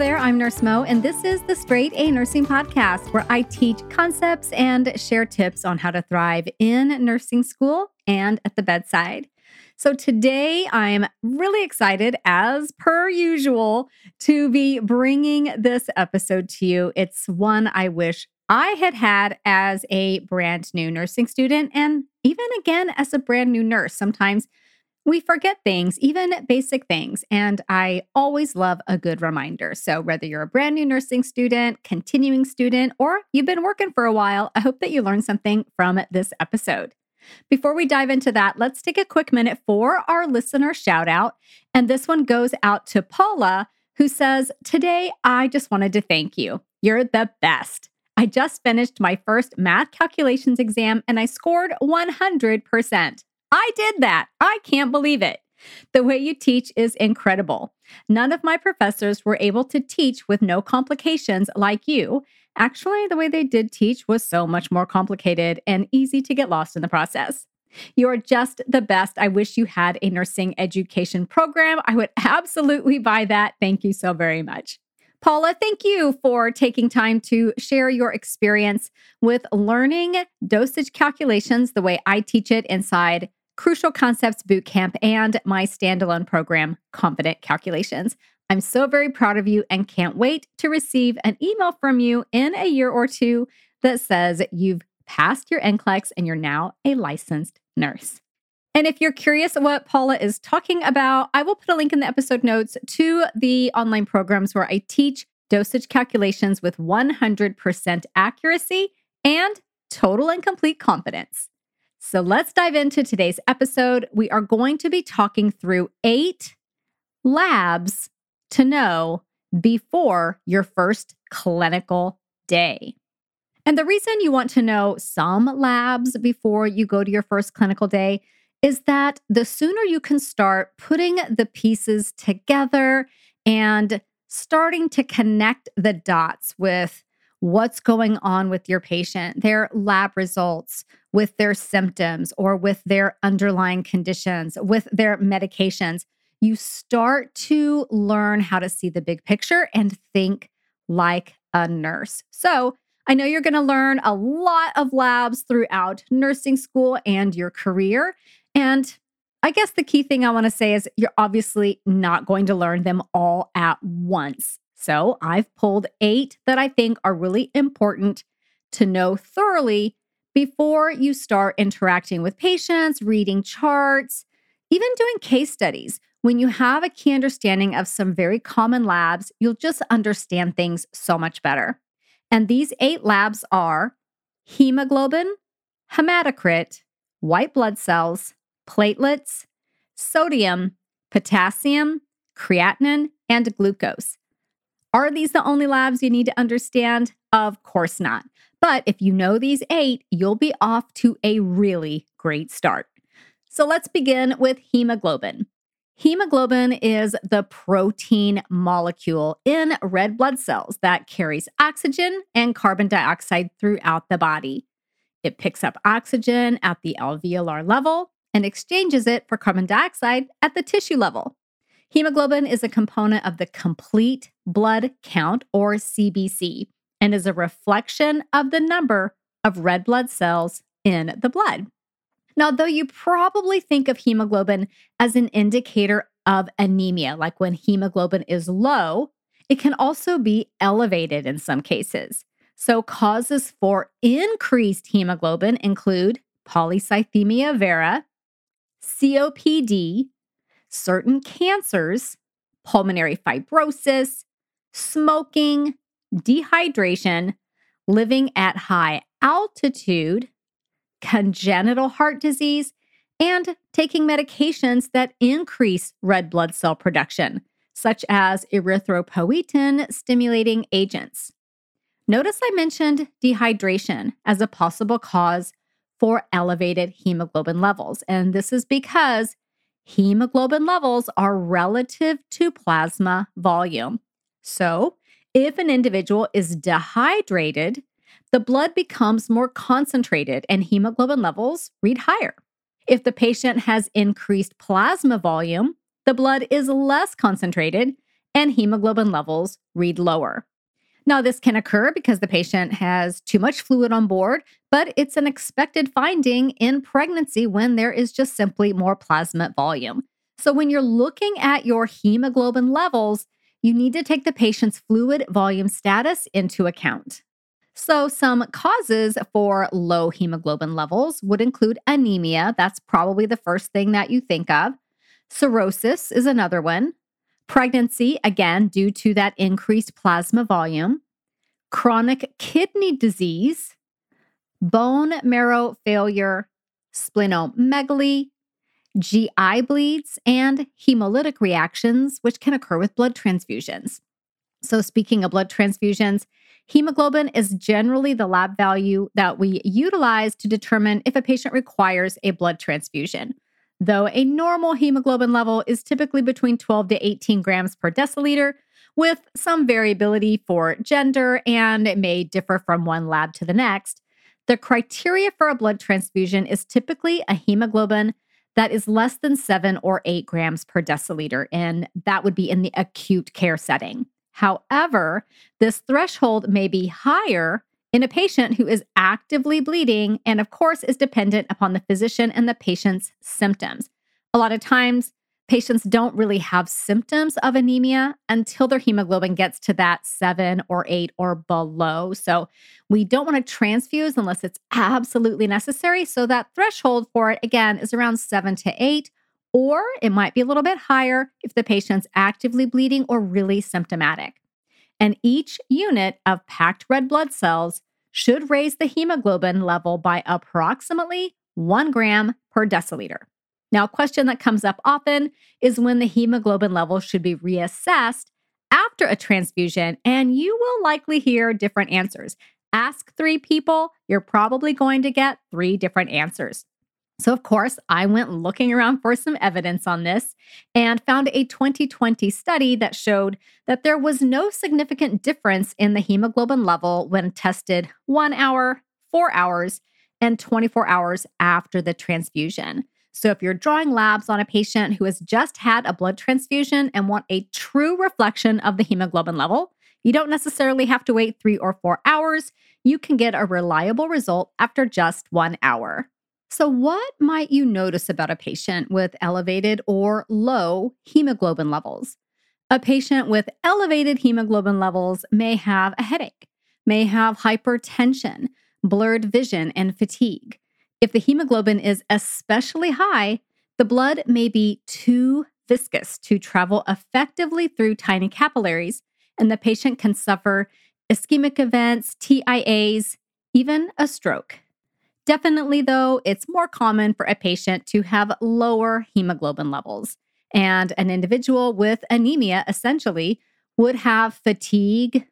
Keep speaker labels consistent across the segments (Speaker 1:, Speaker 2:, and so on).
Speaker 1: There, I'm Nurse Mo, and this is the Straight A Nursing Podcast, where I teach concepts and share tips on how to thrive in nursing school and at the bedside. So today I'm really excited, as per usual, to be bringing this episode to you. It's one I wish I had had as a brand new nursing student, and even again as a brand new nurse. Sometimes we forget things, even basic things, and I always love a good reminder. So, whether you're a brand new nursing student, continuing student, or you've been working for a while, I hope that you learned something from this episode. Before we dive into that, let's take a quick minute for our listener shout out. And this one goes out to Paula, who says, Today, I just wanted to thank you. You're the best. I just finished my first math calculations exam and I scored 100%. I did that. I can't believe it. The way you teach is incredible. None of my professors were able to teach with no complications like you. Actually, the way they did teach was so much more complicated and easy to get lost in the process. You are just the best. I wish you had a nursing education program. I would absolutely buy that. Thank you so very much. Paula, thank you for taking time to share your experience with learning dosage calculations the way I teach it inside Crucial Concepts Bootcamp, and my standalone program, Confident Calculations. I'm so very proud of you and can't wait to receive an email from you in a year or two that says you've passed your NCLEX and you're now a licensed nurse. And if you're curious what Paula is talking about, I will put a link in the episode notes to the online programs where I teach dosage calculations with 100% accuracy and total and complete confidence. So let's dive into today's episode. We are going to be talking through eight labs to know before your first clinical day. And the reason you want to know some labs before you go to your first clinical day is that the sooner you can start putting the pieces together and starting to connect the dots with what's going on with your patient, their lab results, with their symptoms or with their underlying conditions, with their medications. You start to learn how to see the big picture and think like a nurse. So, I know you're going to learn a lot of labs throughout nursing school and your career. And I guess the key thing I want to say is you're obviously not going to learn them all at once. So I've pulled eight that I think are really important to know thoroughly before you start interacting with patients, reading charts, even doing case studies. When you have a key understanding of some very common labs, you'll just understand things so much better. And these eight labs are hemoglobin, hematocrit, white blood cells, platelets, sodium, potassium, creatinine, and glucose. Are these the only labs you need to understand? Of course not. But if you know these eight, you'll be off to a really great start. So let's begin with hemoglobin. Hemoglobin is the protein molecule in red blood cells that carries oxygen and carbon dioxide throughout the body. It picks up oxygen at the alveolar level and exchanges it for carbon dioxide at the tissue level. Hemoglobin is a component of the complete blood count, or CBC, and is a reflection of the number of red blood cells in the blood. Now, though you probably think of hemoglobin as an indicator of anemia, like when hemoglobin is low, it can also be elevated in some cases. So, causes for increased hemoglobin include polycythemia vera, COPD, certain cancers, pulmonary fibrosis, smoking, dehydration, living at high altitude, congenital heart disease, and taking medications that increase red blood cell production, such as erythropoietin stimulating agents. Notice I mentioned dehydration as a possible cause for elevated hemoglobin levels, and this is because hemoglobin levels are relative to plasma volume. So, if an individual is dehydrated, the blood becomes more concentrated and hemoglobin levels read higher. If the patient has increased plasma volume, the blood is less concentrated and hemoglobin levels read lower. Now, this can occur because the patient has too much fluid on board, but it's an expected finding in pregnancy when there is just simply more plasma volume. So, when you're looking at your hemoglobin levels, you need to take the patient's fluid volume status into account. So, some causes for low hemoglobin levels would include anemia. That's probably the first thing that you think of. Cirrhosis is another one. Pregnancy, again, due to that increased plasma volume. Chronic kidney disease. Bone marrow failure. Splenomegaly. GI bleeds, and hemolytic reactions, which can occur with blood transfusions. So, speaking of blood transfusions, Hemoglobin is generally the lab value that we utilize to determine if a patient requires a blood transfusion. Though a normal hemoglobin level is typically between 12 to 18 grams per deciliter, with some variability for gender and it may differ from one lab to the next, the criteria for a blood transfusion is typically a hemoglobin that is less than 7 or 8 grams per deciliter, and that would be in the acute care setting. However, this threshold may be higher in a patient who is actively bleeding and, of course, is dependent upon the physician and the patient's symptoms. A lot of times, patients don't really have symptoms of anemia until their hemoglobin gets to that seven or eight or below. So, we don't want to transfuse unless it's absolutely necessary. So, that threshold for it, again, is around seven to eight or it might be a little bit higher if the patient's actively bleeding or really symptomatic. And each unit of packed red blood cells should raise the hemoglobin level by approximately one gram per deciliter. Now, a question that comes up often is when the hemoglobin level should be reassessed after a transfusion, and you will likely hear different answers. Ask three people, you're probably going to get three different answers. So, of course, I went looking around for some evidence on this and found a 2020 study that showed that there was no significant difference in the hemoglobin level when tested one hour, four hours, and 24 hours after the transfusion. So, if you're drawing labs on a patient who has just had a blood transfusion and want a true reflection of the hemoglobin level, you don't necessarily have to wait three or four hours. You can get a reliable result after just one hour. So, what might you notice about a patient with elevated or low hemoglobin levels? A patient with elevated hemoglobin levels may have a headache, may have hypertension, blurred vision, and fatigue. If the hemoglobin is especially high, the blood may be too viscous to travel effectively through tiny capillaries, and the patient can suffer ischemic events, TIAs, even a stroke. Definitely, though, it's more common for a patient to have lower hemoglobin levels. And an individual with anemia essentially would have fatigue,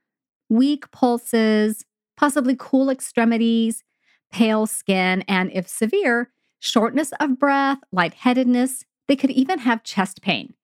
Speaker 1: weak pulses, possibly cool extremities, pale skin, and if severe, shortness of breath, lightheadedness. They could even have chest pain.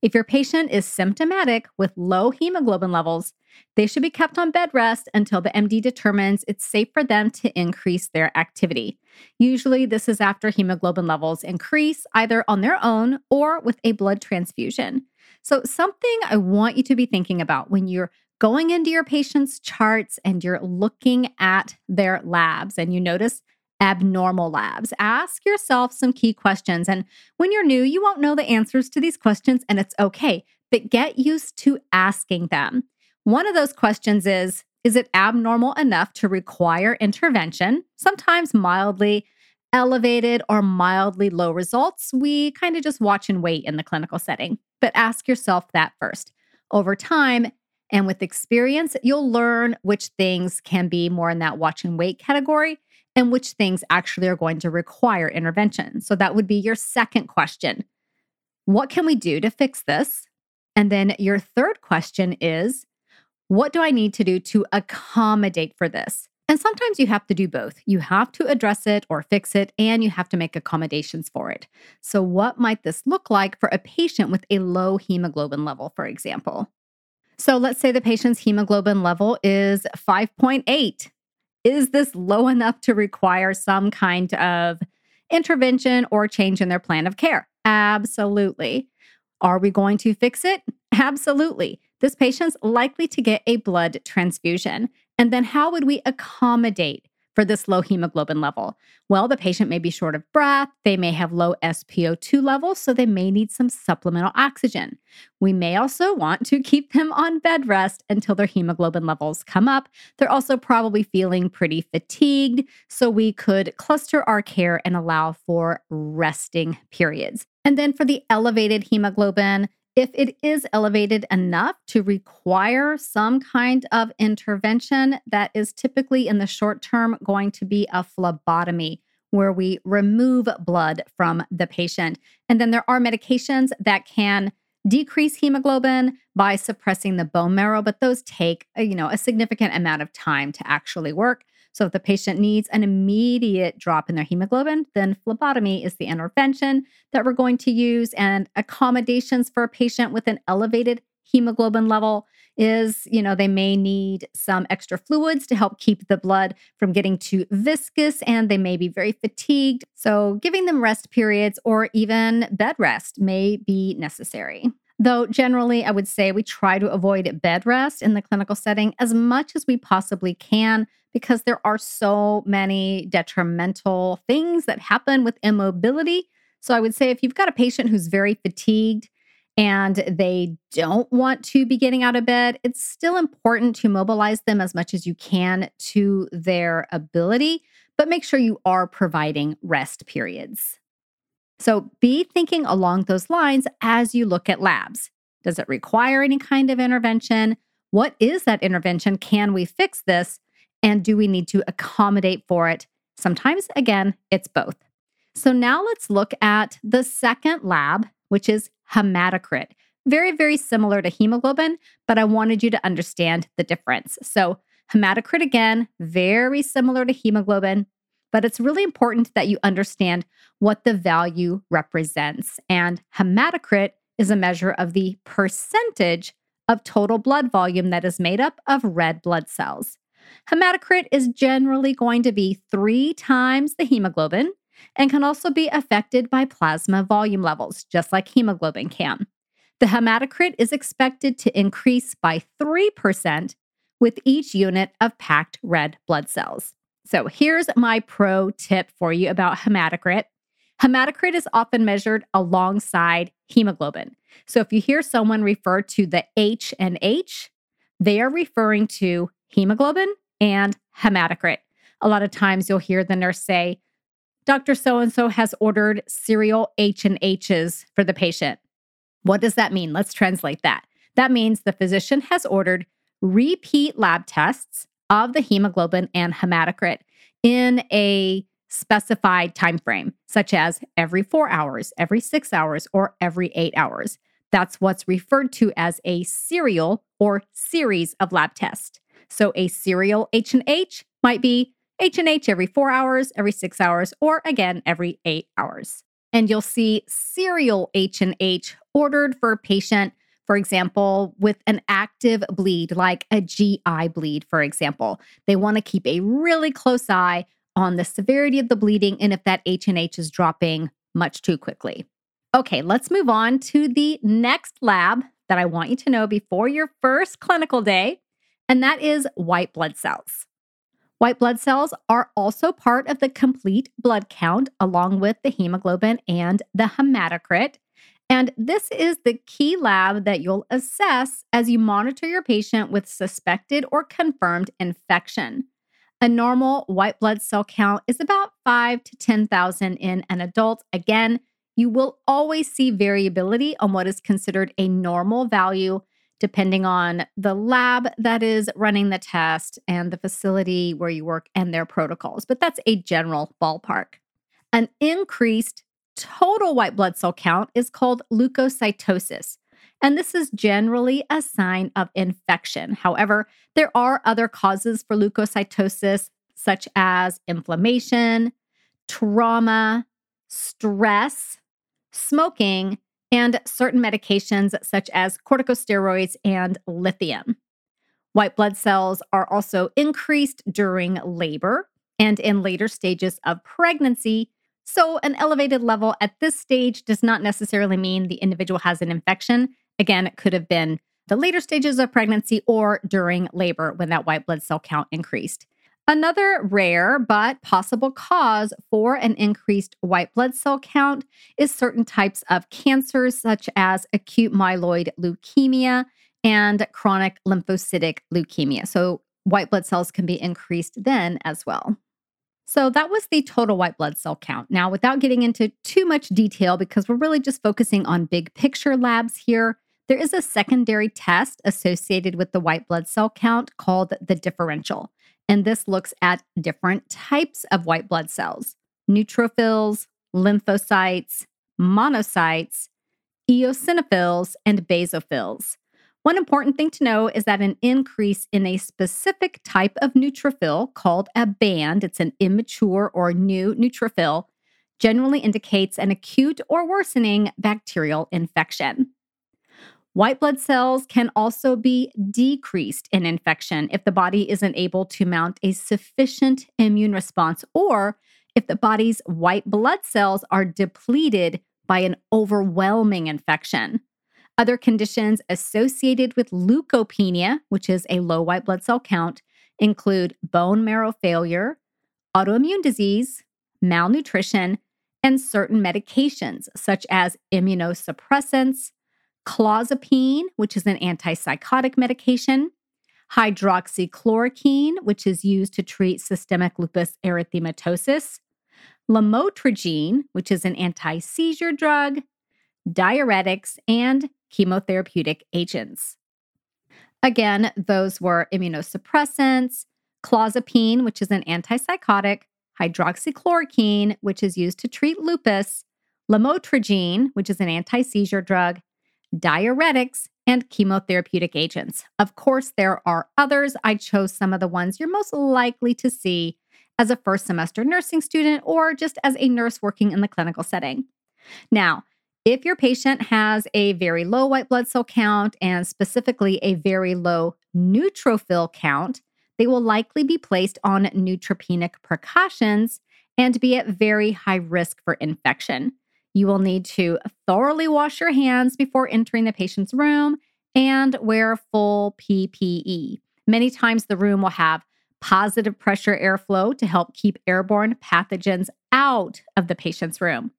Speaker 1: If your patient is symptomatic with low hemoglobin levels, they should be kept on bed rest until the MD determines it's safe for them to increase their activity. Usually, this is after hemoglobin levels increase either on their own or with a blood transfusion. So, something I want you to be thinking about when you're going into your patient's charts and you're looking at their labs and you notice abnormal labs. Ask yourself some key questions. And when you're new, you won't know the answers to these questions, and it's okay, but get used to asking them. One of those questions is Is it abnormal enough to require intervention? Sometimes mildly elevated or mildly low results. We kind of just watch and wait in the clinical setting. But ask yourself that first. Over time, And with experience, you'll learn which things can be more in that watch and wait category and which things actually are going to require intervention. So that would be your second question. What can we do to fix this? And then your third question is, what do I need to do to accommodate for this? And sometimes you have to do both. You have to address it or fix it, and you have to make accommodations for it. So, what might this look like for a patient with a low hemoglobin level, for example? So, let's say the patient's hemoglobin level is 5.8. Is this low enough to require some kind of intervention or change in their plan of care? Absolutely. Are we going to fix it? Absolutely. This patient's likely to get a blood transfusion. And then how would we accommodate for this low hemoglobin level? Well, the patient may be short of breath, they may have low SpO2 levels, so they may need some supplemental oxygen. We may also want to keep them on bed rest until their hemoglobin levels come up. They're also probably feeling pretty fatigued, so we could cluster our care and allow for resting periods. And then for the elevated hemoglobin, if it is elevated enough to require some kind of intervention, that is typically in the short term going to be a phlebotomy, where we remove blood from the patient. And then there are medications that can decrease hemoglobin by suppressing the bone marrow, but those take, uh, you know, a significant amount of time to actually work. So if the patient needs an immediate drop in their hemoglobin, then phlebotomy is the intervention that we're going to use. And accommodations for a patient with an elevated hemoglobin level is, you know, they may need some extra fluids to help keep the blood from getting too viscous and they may be very fatigued. So giving them rest periods or even bed rest may be necessary. Though generally, I would say we try to avoid bed rest in the clinical setting as much as we possibly can because there are so many detrimental things that happen with immobility. So I would say if you've got a patient who's very fatigued and they don't want to be getting out of bed, it's still important to mobilize them as much as you can to their ability, but make sure you are providing rest periods. So be thinking along those lines as you look at labs. Does it require any kind of intervention? What is that intervention? Can we fix this? And do we need to accommodate for it? Sometimes, again, it's both. So now let's look at the second lab, which is hematocrit. Very, very similar to hemoglobin, but I wanted you to understand the difference. So, hematocrit, again, very similar to hemoglobin, but it's really important that you understand what the value represents. And hematocrit is a measure of the percentage of total blood volume that is made up of red blood cells. Hematocrit is generally going to be three times the hemoglobin and can also be affected by plasma volume levels, just like hemoglobin can. The hematocrit is expected to increase by 3% with each unit of packed red blood cells. So here's my pro tip for you about hematocrit. Hematocrit is often measured alongside hemoglobin. So if you hear someone refer to the H and H, they are referring to hemoglobin and hematocrit. A lot of times you'll hear the nurse say, Dr. So and so has ordered serial H and H's for the patient. What does that mean? Let's translate that. That means the physician has ordered repeat lab tests of the hemoglobin and hematocrit in a specified time frame, such as every four hours, every six hours, or every eight hours. That's what's referred to as a serial or series of lab tests. So a serial H&H might be H&H every 4 hours, every 6 hours, or again every 8 hours. And you'll see serial H&H ordered for a patient for example, with an active bleed, like a GI bleed, for example. They want to keep a really close eye on the severity of the bleeding and if that H&H is dropping much too quickly. Okay, let's move on to the next lab that I want you to know before your first clinical day, and that is white blood cells. White blood cells are also part of the complete blood count, along with the hemoglobin and the hematocrit. And this is the key lab that you'll assess as you monitor your patient with suspected or confirmed infection. A normal white blood cell count is about 5 to 10,000 in an adult. Again, you will always see variability on what is considered a normal value depending on the lab that is running the test and the facility where you work and their protocols. But that's a general ballpark. An increased total white blood cell count is called leukocytosis. And this is generally a sign of infection. However, there are other causes for leukocytosis, such as inflammation, trauma, stress, smoking, and certain medications such as corticosteroids and lithium. White blood cells are also increased during labor and in later stages of pregnancy. So, an elevated level at this stage does not necessarily mean the individual has an infection. Again, it could have been the later stages of pregnancy or during labor when that white blood cell count increased. Another rare but possible cause for an increased white blood cell count is certain types of cancers, such as acute myeloid leukemia and chronic lymphocytic leukemia. So, white blood cells can be increased then as well. So, that was the total white blood cell count. Now, without getting into too much detail, because we're really just focusing on big picture labs here, there is a secondary test associated with the white blood cell count called the differential. And this looks at different types of white blood cells neutrophils, lymphocytes, monocytes, eosinophils, and basophils. One important thing to know is that an increase in a specific type of neutrophil called a band, it's an immature or new neutrophil, generally indicates an acute or worsening bacterial infection. White blood cells can also be decreased in infection if the body isn't able to mount a sufficient immune response or if the body's white blood cells are depleted by an overwhelming infection. Other conditions associated with leukopenia, which is a low white blood cell count, include bone marrow failure, autoimmune disease, malnutrition, and certain medications such as immunosuppressants, clozapine, which is an antipsychotic medication, hydroxychloroquine, which is used to treat systemic lupus erythematosus, lamotrigine, which is an anti seizure drug, diuretics, and chemotherapeutic agents. Again, those were immunosuppressants, clozapine, which is an antipsychotic, hydroxychloroquine, which is used to treat lupus, lamotrigine, which is an anti seizure drug, diuretics, and chemotherapeutic agents. Of course, there are others. I chose some of the ones you're most likely to see as a first semester nursing student or just as a nurse working in the clinical setting. Now, if your patient has a very low white blood cell count and specifically a very low neutrophil count, they will likely be placed on neutropenic precautions and be at very high risk for infection. You will need to thoroughly wash your hands before entering the patient's room and wear full PPE. Many times, the room will have positive pressure airflow to help keep airborne pathogens out of the patient's room.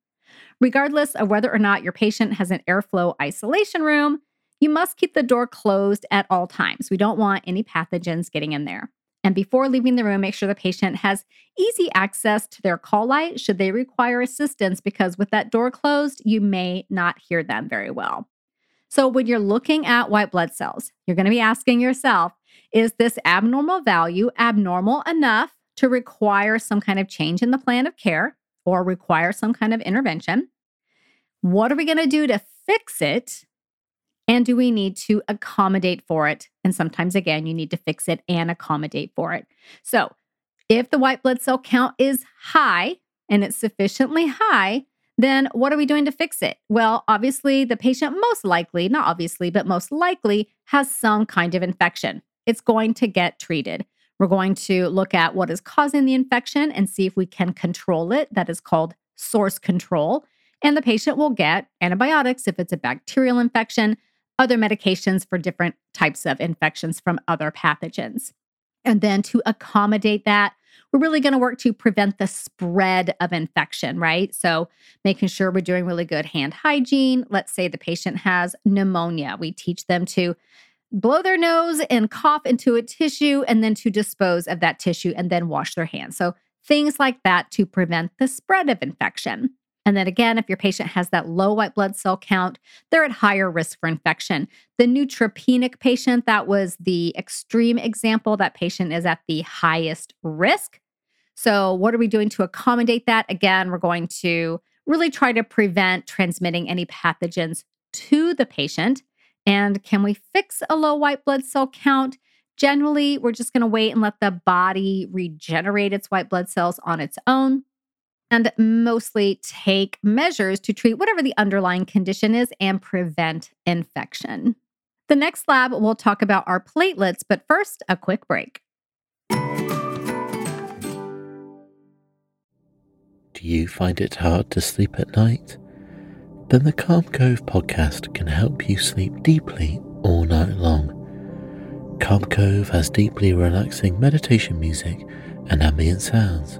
Speaker 1: Regardless of whether or not your patient has an airflow isolation room, you must keep the door closed at all times. We don't want any pathogens getting in there. And before leaving the room, make sure the patient has easy access to their call light should they require assistance, because with that door closed, you may not hear them very well. So, when you're looking at white blood cells, you're going to be asking yourself is this abnormal value abnormal enough to require some kind of change in the plan of care or require some kind of intervention? What are we going to do to fix it? And do we need to accommodate for it? And sometimes, again, you need to fix it and accommodate for it. So, if the white blood cell count is high and it's sufficiently high, then what are we doing to fix it? Well, obviously, the patient most likely, not obviously, but most likely has some kind of infection. It's going to get treated. We're going to look at what is causing the infection and see if we can control it. That is called source control. And the patient will get antibiotics if it's a bacterial infection, other medications for different types of infections from other pathogens. And then to accommodate that, we're really going to work to prevent the spread of infection, right? So, making sure we're doing really good hand hygiene. Let's say the patient has pneumonia. We teach them to blow their nose and cough into a tissue and then to dispose of that tissue and then wash their hands. So, things like that to prevent the spread of infection. And then again, if your patient has that low white blood cell count, they're at higher risk for infection. The neutropenic patient, that was the extreme example, that patient is at the highest risk. So, what are we doing to accommodate that? Again, we're going to really try to prevent transmitting any pathogens to the patient. And can we fix a low white blood cell count? Generally, we're just going to wait and let the body regenerate its white blood cells on its own and mostly take measures to treat whatever the underlying condition is and prevent infection. The next lab, we'll talk about our platelets, but first, a quick break.
Speaker 2: Do you find it hard to sleep at night? Then the Calm Cove podcast can help you sleep deeply all night long. Calm Cove has deeply relaxing meditation music and ambient sounds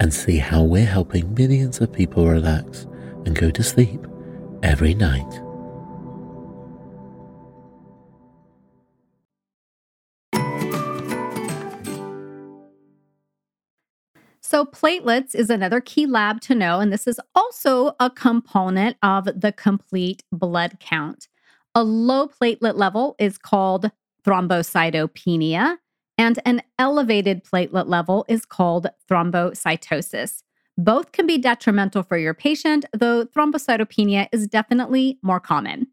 Speaker 2: and see how we're helping millions of people relax and go to sleep every night.
Speaker 1: So, platelets is another key lab to know, and this is also a component of the complete blood count. A low platelet level is called thrombocytopenia, and an elevated platelet level is called thrombocytosis. Both can be detrimental for your patient, though thrombocytopenia is definitely more common.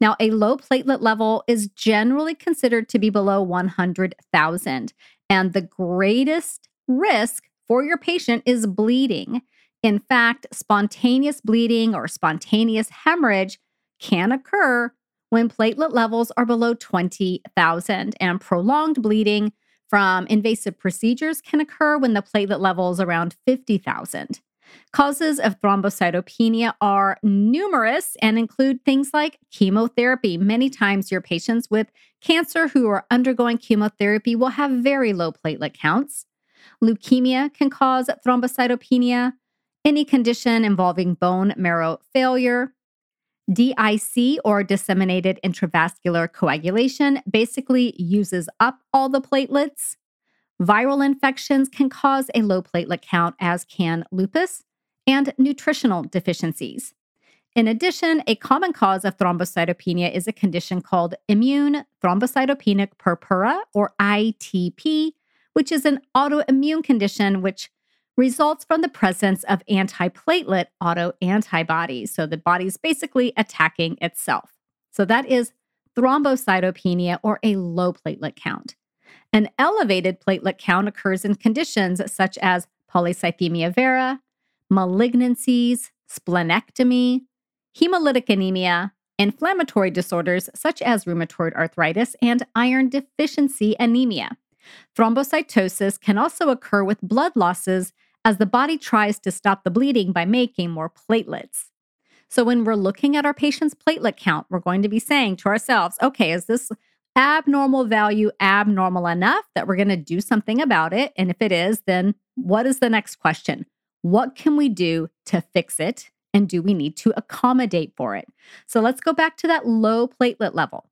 Speaker 1: Now, a low platelet level is generally considered to be below 100,000, and the greatest risk for your patient is bleeding. In fact, spontaneous bleeding or spontaneous hemorrhage can occur when platelet levels are below 20,000 and prolonged bleeding from invasive procedures can occur when the platelet level is around 50,000. Causes of thrombocytopenia are numerous and include things like chemotherapy. Many times, your patients with cancer who are undergoing chemotherapy will have very low platelet counts. Leukemia can cause thrombocytopenia. Any condition involving bone marrow failure, DIC or disseminated intravascular coagulation basically uses up all the platelets. Viral infections can cause a low platelet count, as can lupus and nutritional deficiencies. In addition, a common cause of thrombocytopenia is a condition called immune thrombocytopenic purpura, or ITP, which is an autoimmune condition which results from the presence of antiplatelet autoantibodies. So the body's basically attacking itself. So that is thrombocytopenia or a low platelet count. An elevated platelet count occurs in conditions such as polycythemia vera, malignancies, splenectomy, hemolytic anemia, inflammatory disorders such as rheumatoid arthritis, and iron deficiency anemia. Thrombocytosis can also occur with blood losses as the body tries to stop the bleeding by making more platelets. So, when we're looking at our patient's platelet count, we're going to be saying to ourselves, okay, is this abnormal value abnormal enough that we're going to do something about it? And if it is, then what is the next question? What can we do to fix it? And do we need to accommodate for it? So, let's go back to that low platelet level.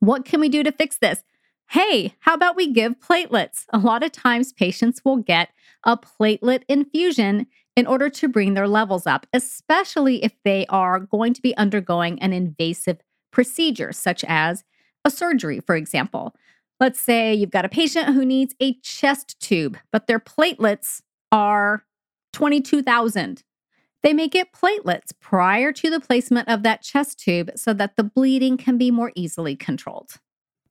Speaker 1: What can we do to fix this? Hey, how about we give platelets? A lot of times patients will get a platelet infusion in order to bring their levels up, especially if they are going to be undergoing an invasive procedure, such as a surgery, for example. Let's say you've got a patient who needs a chest tube, but their platelets are 22,000. They may get platelets prior to the placement of that chest tube so that the bleeding can be more easily controlled.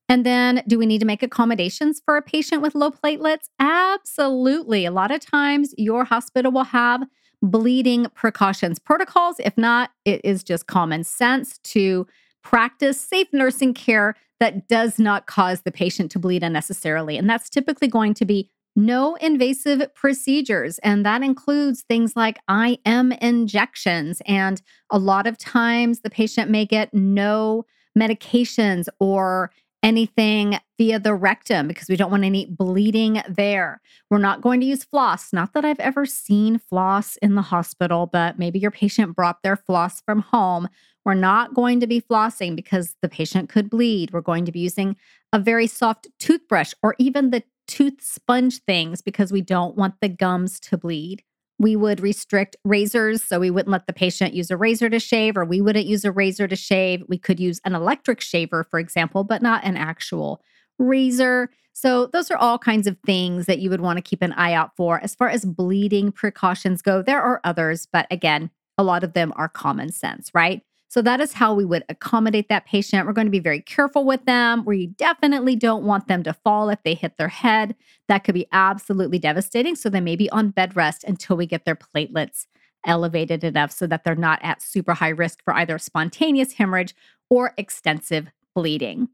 Speaker 1: And then, do we need to make accommodations for a patient with low platelets? Absolutely. A lot of times, your hospital will have bleeding precautions protocols. If not, it is just common sense to practice safe nursing care that does not cause the patient to bleed unnecessarily. And that's typically going to be no invasive procedures. And that includes things like IM injections. And a lot of times the patient may get no medications or anything via the rectum because we don't want any bleeding there. We're not going to use floss. Not that I've ever seen floss in the hospital, but maybe your patient brought their floss from home. We're not going to be flossing because the patient could bleed. We're going to be using a very soft toothbrush or even the tooth sponge things because we don't want the gums to bleed. We would restrict razors, so we wouldn't let the patient use a razor to shave, or we wouldn't use a razor to shave. We could use an electric shaver, for example, but not an actual razor. So, those are all kinds of things that you would want to keep an eye out for. As far as bleeding precautions go, there are others, but again, a lot of them are common sense, right? So that is how we would accommodate that patient. We're going to be very careful with them. We definitely don't want them to fall if they hit their head. That could be absolutely devastating. So they may be on bed rest until we get their platelets elevated enough so that they're not at super high risk for either spontaneous hemorrhage or extensive bleeding.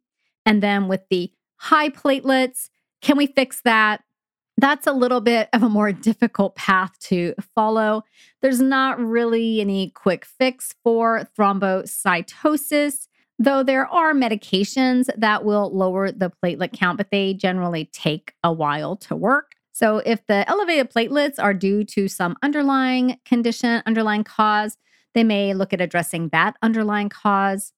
Speaker 1: And then with the high platelets, can we fix that? That's a little bit of a more difficult path to follow. There's not really any quick fix for thrombocytosis, though there are medications that will lower the platelet count, but they generally take a while to work. So, if the elevated platelets are due to some underlying condition, underlying cause, they may look at addressing that underlying cause.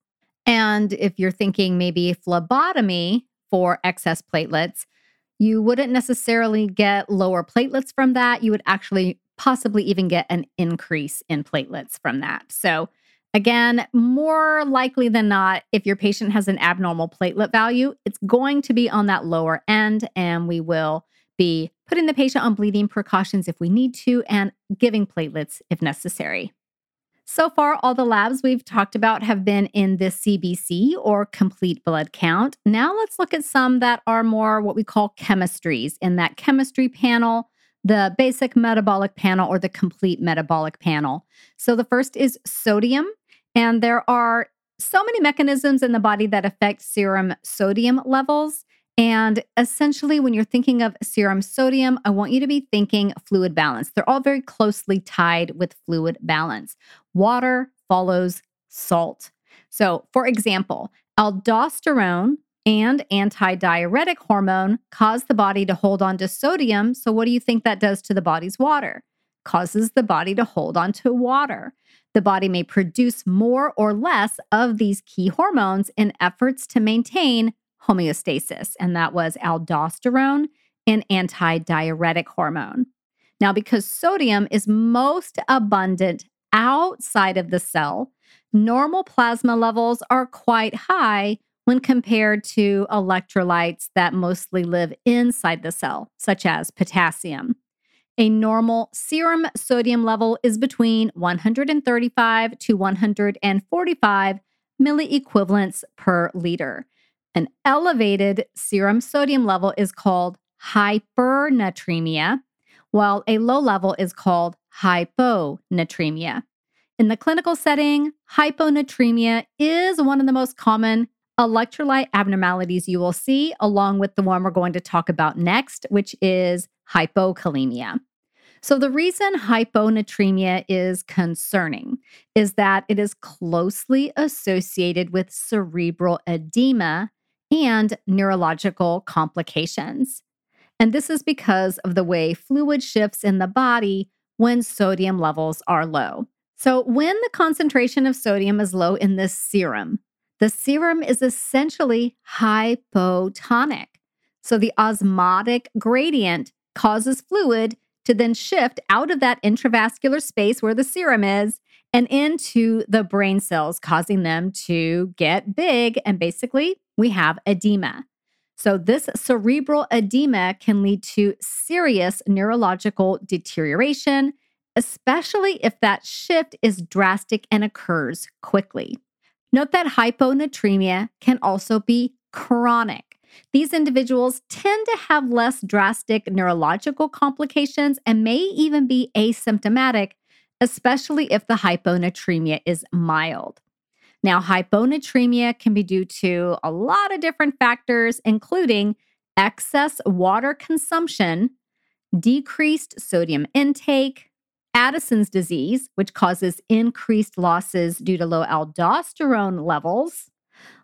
Speaker 1: And if you're thinking maybe phlebotomy for excess platelets, you wouldn't necessarily get lower platelets from that. You would actually possibly even get an increase in platelets from that. So, again, more likely than not, if your patient has an abnormal platelet value, it's going to be on that lower end, and we will be putting the patient on bleeding precautions if we need to and giving platelets if necessary. So far, all the labs we've talked about have been in the CBC or complete blood count. Now let's look at some that are more what we call chemistries in that chemistry panel, the basic metabolic panel, or the complete metabolic panel. So the first is sodium, and there are so many mechanisms in the body that affect serum sodium levels. And essentially, when you're thinking of serum sodium, I want you to be thinking fluid balance. They're all very closely tied with fluid balance. Water follows salt. So, for example, aldosterone and antidiuretic hormone cause the body to hold on to sodium. So, what do you think that does to the body's water? Causes the body to hold on to water. The body may produce more or less of these key hormones in efforts to maintain homeostasis, and that was aldosterone and antidiuretic hormone. Now, because sodium is most abundant outside of the cell, normal plasma levels are quite high when compared to electrolytes that mostly live inside the cell, such as potassium. A normal serum sodium level is between 135 to 145 milliequivalents per liter. An elevated serum sodium level is called hypernatremia, while a low level is called hyponatremia. In the clinical setting, hyponatremia is one of the most common electrolyte abnormalities you will see, along with the one we're going to talk about next, which is hypokalemia. So, the reason hyponatremia is concerning is that it is closely associated with cerebral edema and neurological complications. And this is because of the way fluid shifts in the body when sodium levels are low. So, when the concentration of sodium is low in the serum, the serum is essentially hypotonic. So, the osmotic gradient causes fluid to then shift out of that intravascular space where the serum is and into the brain cells, causing them to get big. And basically, we have edema. So, this cerebral edema can lead to serious neurological deterioration, especially if that shift is drastic and occurs quickly. Note that hyponatremia can also be chronic. These individuals tend to have less drastic neurological complications and may even be asymptomatic especially if the hyponatremia is mild. Now, hyponatremia can be due to a lot of different factors, including excess water consumption, decreased sodium intake, Addison's disease, which causes increased losses due to low aldosterone levels,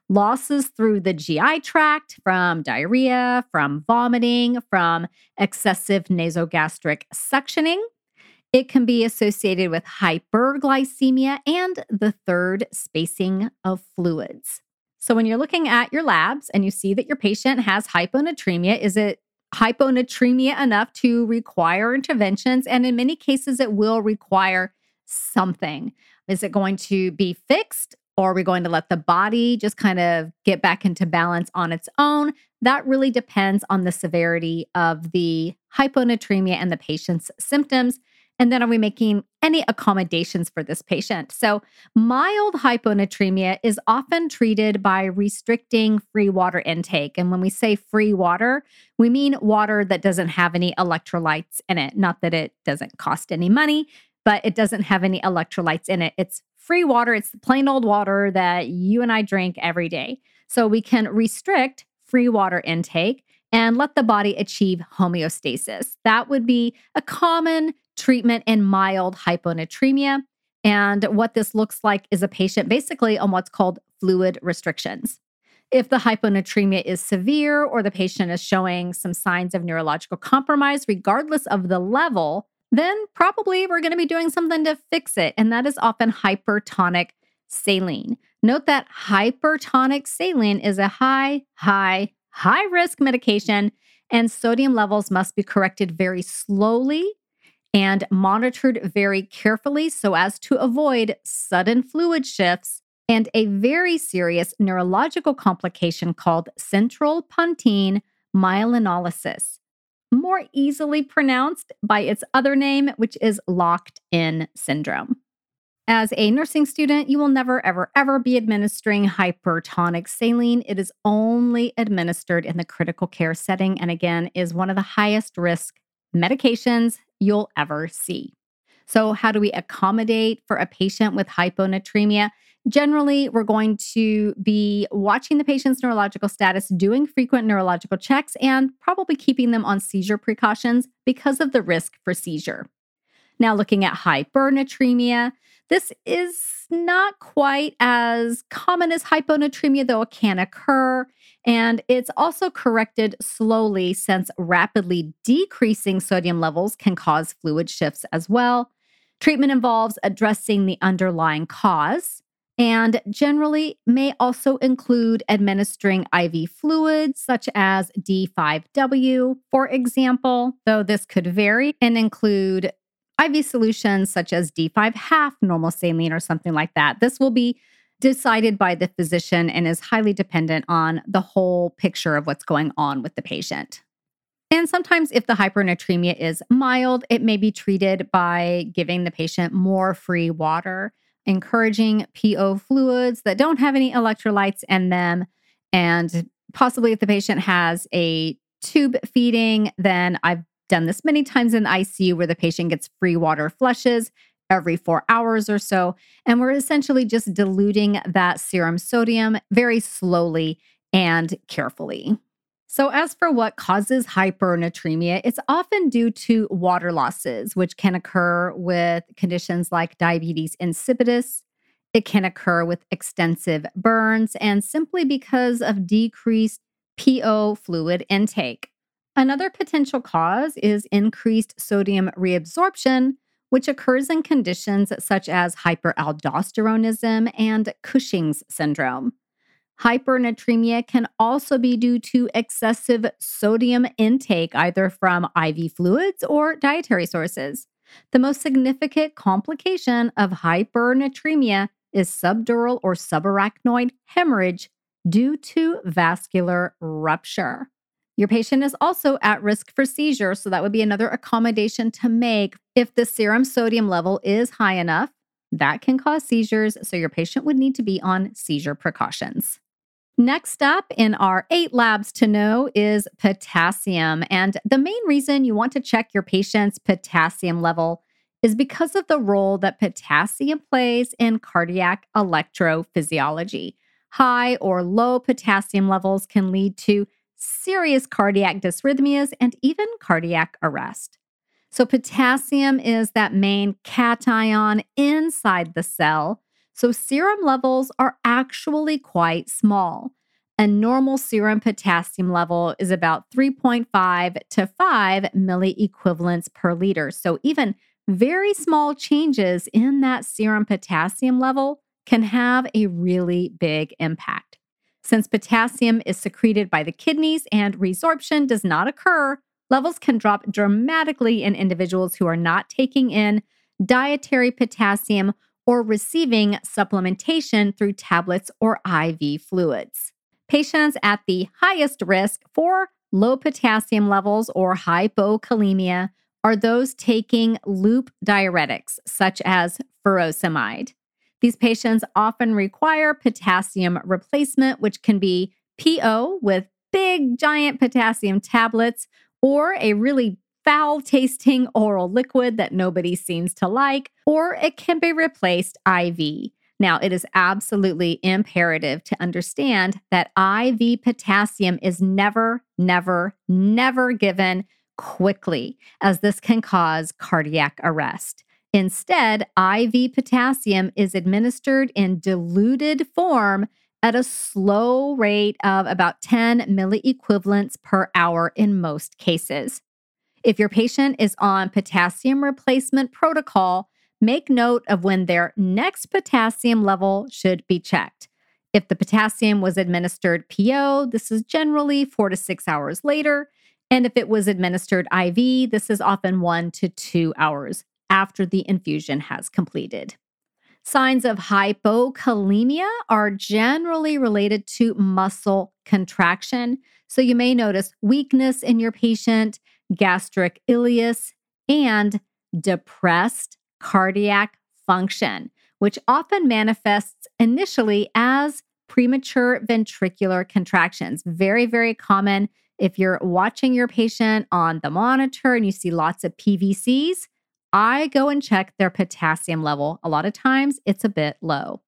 Speaker 1: losses through the GI tract from diarrhea, from vomiting, from excessive nasogastric suctioning. It can be associated with hyperglycemia and the third spacing of fluids. So, when you're looking at your labs and you see that your patient has hyponatremia, is it hyponatremia enough to require interventions? And in many cases, it will require something. Is it going to be fixed or are we going to let the body just kind of get back into balance on its own? That really depends on the severity of the hyponatremia and the patient's symptoms. And then are we making any accommodations for this patient? So, mild hyponatremia is often treated by restricting free water intake. And when we say free water, we mean water that doesn't have any electrolytes in it. Not that it doesn't cost any money, but it doesn't have any electrolytes in it. It's free water, it's the plain old water that you and I drink every day. So, we can restrict free water intake and let the body achieve homeostasis. That would be a common treatment in mild hyponatremia. And what this looks like is a patient basically on what's called fluid restrictions. If the hyponatremia is severe or the patient is showing some signs of neurological compromise, regardless of the level, then probably we're going to be doing something to fix it. And that is often hypertonic saline. Note that hypertonic saline is a high, high, high risk medication, and sodium levels must be corrected very slowly and monitored very carefully so as to avoid sudden fluid shifts and a very serious neurological complication called central pontine myelinolysis, more easily pronounced by its other name, which is locked in syndrome. As a nursing student, you will never, ever, ever be administering hypertonic saline. It is only administered in the critical care setting and again is one of the highest risk medications you'll ever see. So, how do we accommodate for a patient with hyponatremia? Generally, we're going to be watching the patient's neurological status, doing frequent neurological checks, and probably keeping them on seizure precautions because of the risk for seizure. Now, looking at hypernatremia, this is not quite as common as hyponatremia, though it can occur. And it's also corrected slowly since rapidly decreasing sodium levels can cause fluid shifts as well. Treatment involves addressing the underlying cause and generally may also include administering IV fluids such as D5W, for example, though this could vary and include IV solutions such as D5 half normal saline or something like that. This will be decided by the physician and is highly dependent on the whole picture of what's going on with the patient. And sometimes, if the hypernatremia is mild, it may be treated by giving the patient more free water, encouraging PO fluids that don't have any electrolytes in them. And possibly, if the patient has a tube feeding, then I've done this many times in the ICU where the patient gets free water flushes every four hours or so. And we're essentially just diluting that serum sodium very slowly and carefully. So, as for what causes hypernatremia, it's often due to water losses, which can occur with conditions like diabetes insipidus. It can occur with extensive burns and simply because of decreased PO fluid intake. Another potential cause is increased sodium reabsorption, which occurs in conditions such as hyperaldosteronism and Cushing's syndrome. Hypernatremia can also be due to excessive sodium intake, either from IV fluids or dietary sources. The most significant complication of hypernatremia is subdural or subarachnoid hemorrhage due to vascular rupture. Your patient is also at risk for seizure, so that would be another accommodation to make. If the serum sodium level is high enough, that can cause seizures, so your patient would need to be on seizure precautions. Next up in our eight labs to know is potassium. And the main reason you want to check your patient's potassium level is because of the role that potassium plays in cardiac electrophysiology. High or low potassium levels can lead to serious cardiac dysrhythmias, and even cardiac arrest. So, potassium is that main cation inside the cell. So, serum levels are actually quite small. A normal serum potassium level is about 3.5 to 5 milliequivalents per liter. So, even very small changes in that serum potassium level can have a really big impact. Since potassium is secreted by the kidneys and resorption does not occur, levels can drop dramatically in individuals who are not taking in dietary potassium or receiving supplementation through tablets or IV fluids. Patients at the highest risk for low potassium levels or hypokalemia are those taking loop diuretics, such as furosemide. These patients often require potassium replacement, which can be PO with big, giant potassium tablets or a really foul tasting oral liquid that nobody seems to like, or it can be replaced IV. Now, it is absolutely imperative to understand that IV potassium is never, never, never given quickly, as this can cause cardiac arrest. Instead, IV potassium is administered in diluted form at a slow rate of about 10 milliequivalents per hour in most cases. If your patient is on potassium replacement protocol, make note of when their next potassium level should be checked. If the potassium was administered PO, this is generally four to six hours later. And if it was administered IV, this is often one to two hours after the infusion has completed. Signs of hypokalemia are generally related to muscle contraction. So you may notice weakness in your patient, gastric ileus, and depressed cardiac function, which often manifests initially as premature ventricular contractions. Very, very common if you're watching your patient on the monitor and you see lots of PVCs, I go and check their potassium level. A lot of times it's a bit low.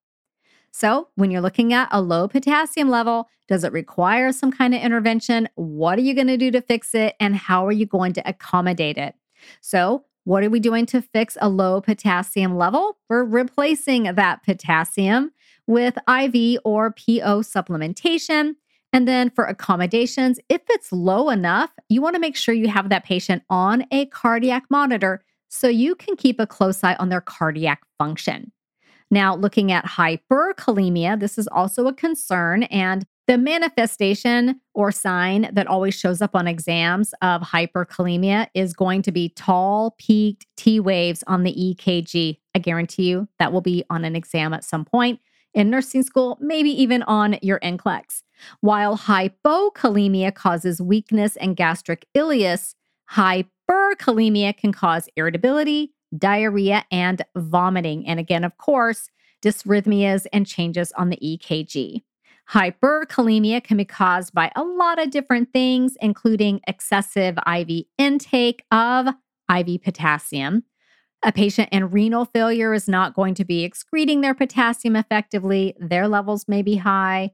Speaker 1: So, when you're looking at a low potassium level, does it require some kind of intervention? What are you going to do to fix it? And how are you going to accommodate it? So, what are we doing to fix a low potassium level? We're replacing that potassium with IV or PO supplementation. And then for accommodations, if it's low enough, you want to make sure you have that patient on a cardiac monitor so you can keep a close eye on their cardiac function. Now, looking at hyperkalemia, this is also a concern. And the manifestation or sign that always shows up on exams of hyperkalemia is going to be tall, peaked T waves on the EKG. I guarantee you that will be on an exam at some point in nursing school, maybe even on your NCLEX. While hypokalemia causes weakness and gastric ileus, hyperkalemia can cause irritability, diarrhea, and vomiting. And again, of course, dysrhythmias and changes on the EKG. Hyperkalemia can be caused by a lot of different things, including excessive IV intake of IV potassium. A patient in renal failure is not going to be excreting their potassium effectively. Their levels may be high.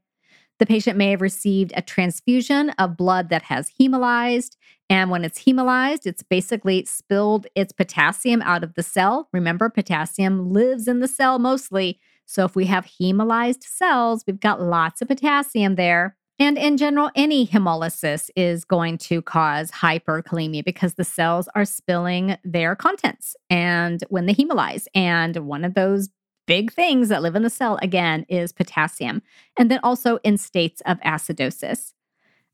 Speaker 1: The patient may have received a transfusion of blood that has hemolyzed. And when it's hemolyzed, it's basically spilled its potassium out of the cell. Remember, potassium lives in the cell mostly. So if we have hemolyzed cells, we've got lots of potassium there. And in general, any hemolysis is going to cause hyperkalemia because the cells are spilling their contents and when they hemolyze. And one of those big things that live in the cell, again, is potassium, and then also in states of acidosis.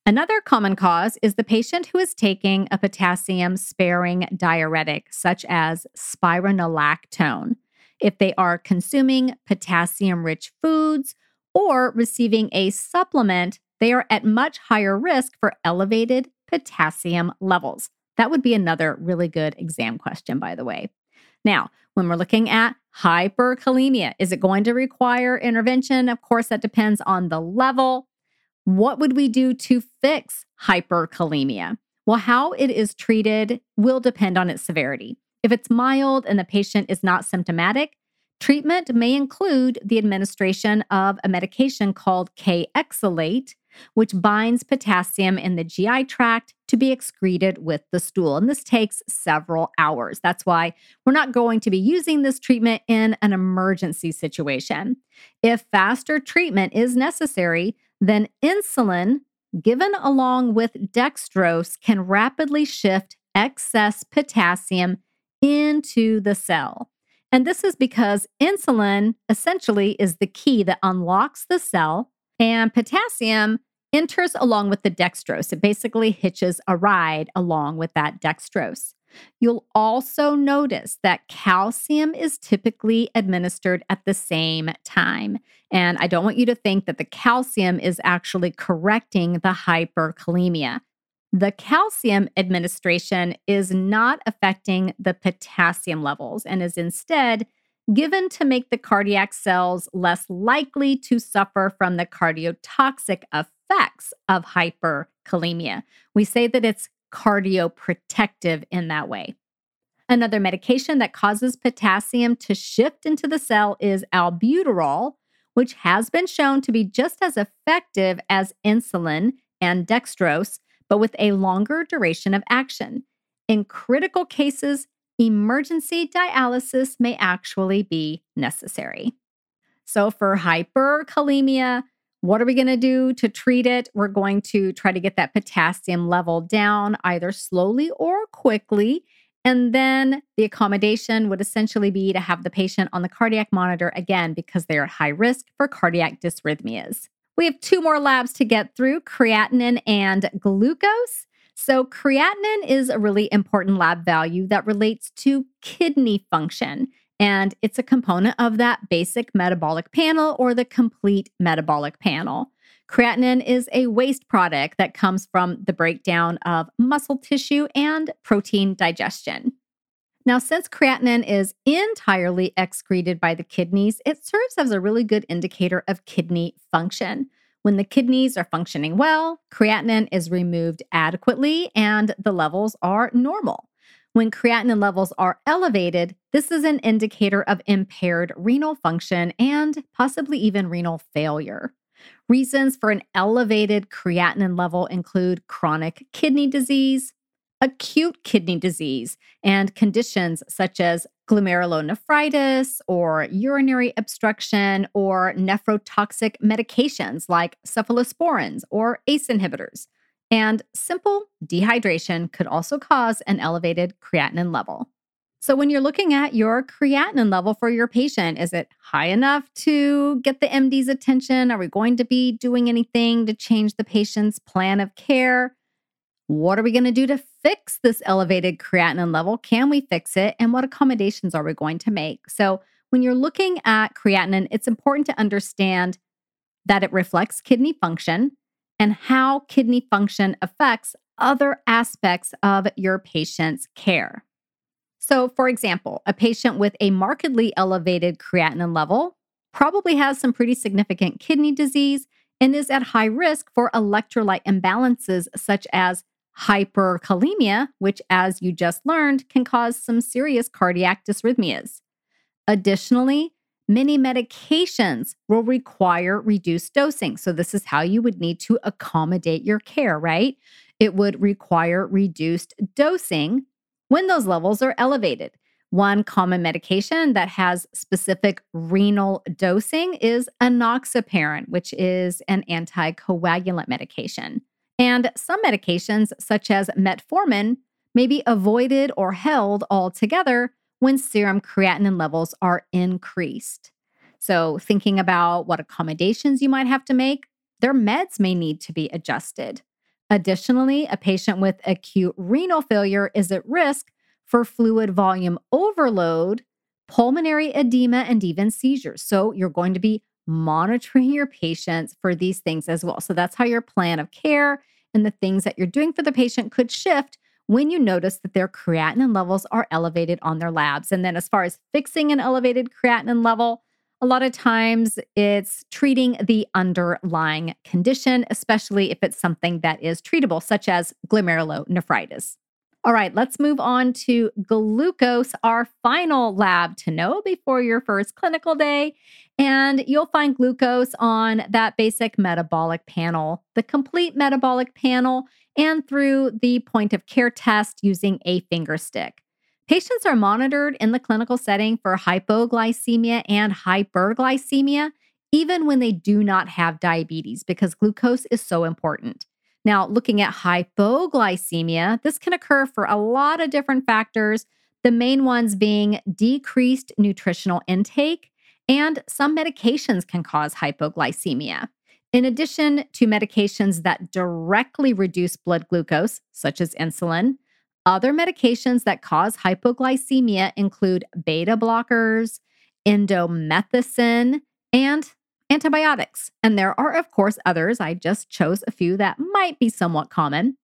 Speaker 1: Another common cause is the patient who is taking a potassium sparing diuretic, such as spironolactone. If they are consuming potassium rich foods or receiving a supplement, they are at much higher risk for elevated potassium levels. That would be another really good exam question, by the way. Now, when we're looking at hyperkalemia, is it going to require intervention? Of course, that depends on the level. What would we do to fix hyperkalemia? Well, how it is treated will depend on its severity. If it's mild and the patient is not symptomatic, treatment may include the administration of a medication called Kayexalate, which binds potassium in the GI tract to be excreted with the stool. And this takes several hours. That's why we're not going to be using this treatment in an emergency situation. If faster treatment is necessary, then insulin given along with dextrose can rapidly shift excess potassium into the cell. And this is because insulin essentially is the key that unlocks the cell, and potassium enters along with the dextrose. It basically hitches a ride along with that dextrose. You'll also notice that calcium is typically administered at the same time. And I don't want you to think that the calcium is actually correcting the hyperkalemia. The calcium administration is not affecting the potassium levels and is instead given to make the cardiac cells less likely to suffer from the cardiotoxic effects of hyperkalemia. We say that it's cardioprotective in that way. Another medication that causes potassium to shift into the cell is albuterol, which has been shown to be just as effective as insulin and dextrose but with a longer duration of action. In critical cases, emergency dialysis may actually be necessary. So, for hyperkalemia, what are we going to do to treat it? We're going to try to get that potassium level down either slowly or quickly. And then the accommodation would essentially be to have the patient on the cardiac monitor again because they are at high risk for cardiac dysrhythmias. We have two more labs to get through creatinine and glucose. So, creatinine is a really important lab value that relates to kidney function, and it's a component of that basic metabolic panel or the complete metabolic panel. Creatinine is a waste product that comes from the breakdown of muscle tissue and protein digestion. Now, since creatinine is entirely excreted by the kidneys, it serves as a really good indicator of kidney function. When the kidneys are functioning well, creatinine is removed adequately and the levels are normal. When creatinine levels are elevated, this is an indicator of impaired renal function and possibly even renal failure. Reasons for an elevated creatinine level include chronic kidney disease, acute kidney disease and conditions such as glomerulonephritis or urinary obstruction or nephrotoxic medications like cephalosporins or ACE inhibitors. And simple dehydration could also cause an elevated creatinine level. So, when you're looking at your creatinine level for your patient, is it high enough to get the MD's attention? Are we going to be doing anything to change the patient's plan of care? What are we going to do to fix this elevated creatinine level? Can we fix it? And what accommodations are we going to make? So, when you're looking at creatinine, it's important to understand that it reflects kidney function and how kidney function affects other aspects of your patient's care. So, for example, a patient with a markedly elevated creatinine level probably has some pretty significant kidney disease and is at high risk for electrolyte imbalances such as hyperkalemia, which, as you just learned, can cause some serious cardiac dysrhythmias. Additionally, many medications will require reduced dosing. So, this is how you would need to accommodate your care, right? It would require reduced dosing when those levels are elevated. One common medication that has specific renal dosing is enoxaparin, which is an anticoagulant medication. And some medications, such as metformin, may be avoided or held altogether when serum creatinine levels are increased. So, thinking about what accommodations you might have to make, their meds may need to be adjusted. Additionally, a patient with acute renal failure is at risk for fluid volume overload, pulmonary edema, and even seizures. So, you're going to be monitoring your patients for these things as well. So, that's how your plan of care and the things that you're doing for the patient could shift when you notice that their creatinine levels are elevated on their labs. And then, as far as fixing an elevated creatinine level, a lot of times it's treating the underlying condition, especially if it's something that is treatable, such as glomerulonephritis. All right, let's move on to glucose, our final lab to know before your first clinical day. And you'll find glucose on that basic metabolic panel, the complete metabolic panel, and through the point of care test using a finger stick. Patients are monitored in the clinical setting for hypoglycemia and hyperglycemia, even when they do not have diabetes, because glucose is so important. Now, looking at hypoglycemia, this can occur for a lot of different factors, the main ones being decreased nutritional intake, and some medications can cause hypoglycemia. In addition to medications that directly reduce blood glucose, such as insulin, other medications that cause hypoglycemia include beta blockers, indomethacin, and antibiotics. And there are, of course, others. I just chose a few that might be somewhat common.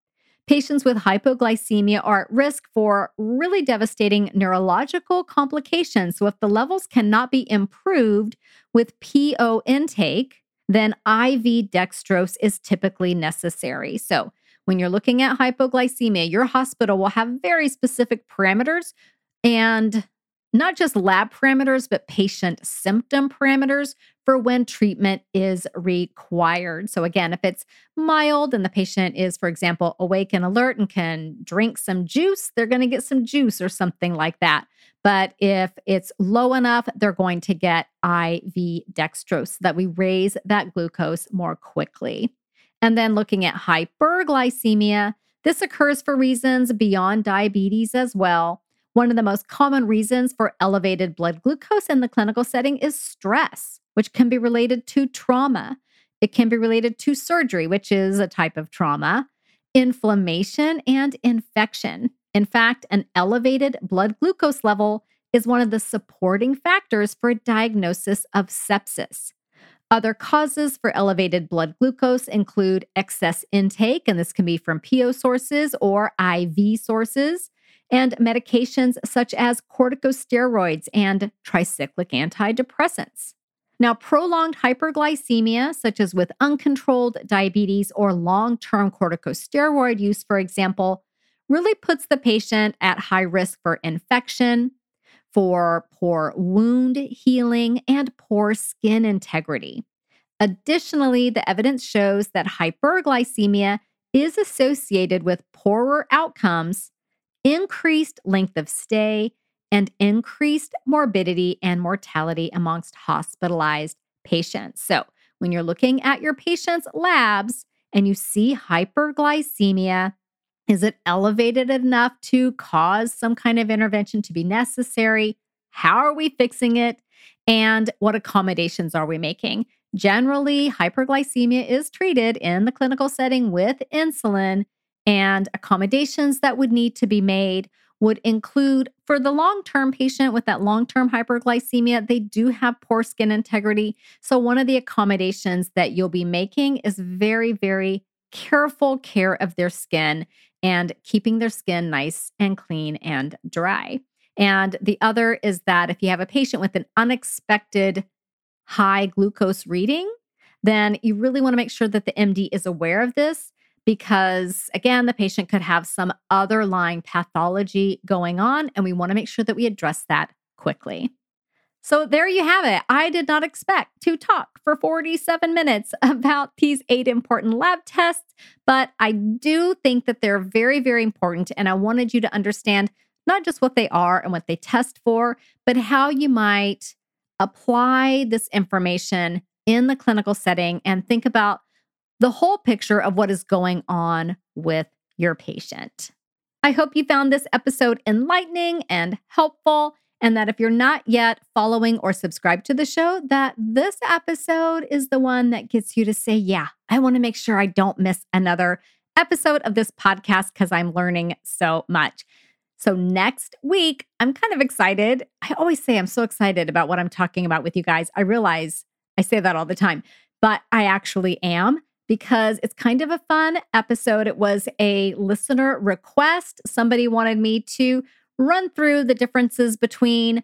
Speaker 1: Patients with hypoglycemia are at risk for really devastating neurological complications. So, if the levels cannot be improved with PO intake, then IV dextrose is typically necessary. So, when you're looking at hypoglycemia, your hospital will have very specific parameters and not just lab parameters, but patient symptom parameters for when treatment is required. So, again, if it's mild and the patient is, for example, awake and alert and can drink some juice, they're going to get some juice or something like that. But if it's low enough, they're going to get IV dextrose so that we raise that glucose more quickly. And then looking at hyperglycemia, this occurs for reasons beyond diabetes as well. One of the most common reasons for elevated blood glucose in the clinical setting is stress, which can be related to trauma. It can be related to surgery, which is a type of trauma, inflammation, and infection. In fact, an elevated blood glucose level is one of the supporting factors for a diagnosis of sepsis. Other causes for elevated blood glucose include excess intake, and this can be from PO sources or IV sources, and medications such as corticosteroids and tricyclic antidepressants. Now, prolonged hyperglycemia, such as with uncontrolled diabetes or long term corticosteroid use, for example, really puts the patient at high risk for infection, for poor wound healing, and poor skin integrity. Additionally, the evidence shows that hyperglycemia is associated with poorer outcomes increased length of stay, and increased morbidity and mortality amongst hospitalized patients. So, when you're looking at your patient's labs and you see hyperglycemia, is it elevated enough to cause some kind of intervention to be necessary? How are we fixing it? And what accommodations are we making? Generally, hyperglycemia is treated in the clinical setting with insulin and accommodations that would need to be made would include for the long term patient with that long term hyperglycemia, they do have poor skin integrity. So, one of the accommodations that you'll be making is very, very careful care of their skin and keeping their skin nice and clean and dry. And the other is that if you have a patient with an unexpected high glucose reading, then you really want to make sure that the MD is aware of this because again, the patient could have some other underlying pathology going on, and we want to make sure that we address that quickly. So, there you have it. I did not expect to talk for 47 minutes about these eight important lab tests, but I do think that they're very, very important. And I wanted you to understand not just what they are and what they test for, but how you might apply this information in the clinical setting and think about the whole picture of what is going on with your patient. I hope you found this episode enlightening and helpful and that if you're not yet following or subscribed to the show that this episode is the one that gets you to say, "Yeah, I want to make sure I don't miss another episode of this podcast cuz I'm learning so much." So next week, I'm kind of excited. I always say I'm so excited about what I'm talking about with you guys. I realize I say that all the time, but I actually am because it's kind of a fun episode. It was a listener request. Somebody wanted me to run through the differences between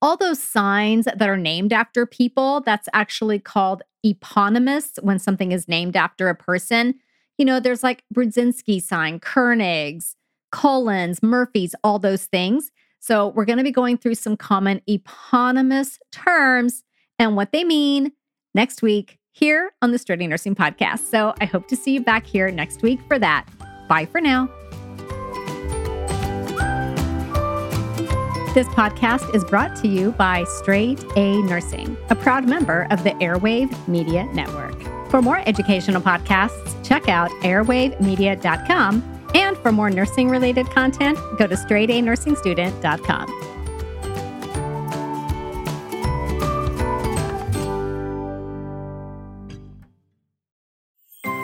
Speaker 1: all those signs that are named after people. That's actually called eponymous when something is named after a person. You know, there's like Brudzinski sign, Kernig's, Cullen's, Murphy's, all those things. So we're going to be going through some common eponymous terms and what they mean next week here on the Straight A Nursing Podcast. So I hope to see you back here next week for that. Bye for now. This podcast is brought to you by Straight A Nursing, a proud member of the Airwave Media Network. For more educational podcasts, check out airwavemedia.com. And for more nursing related content, go to straightanursingstudent.com.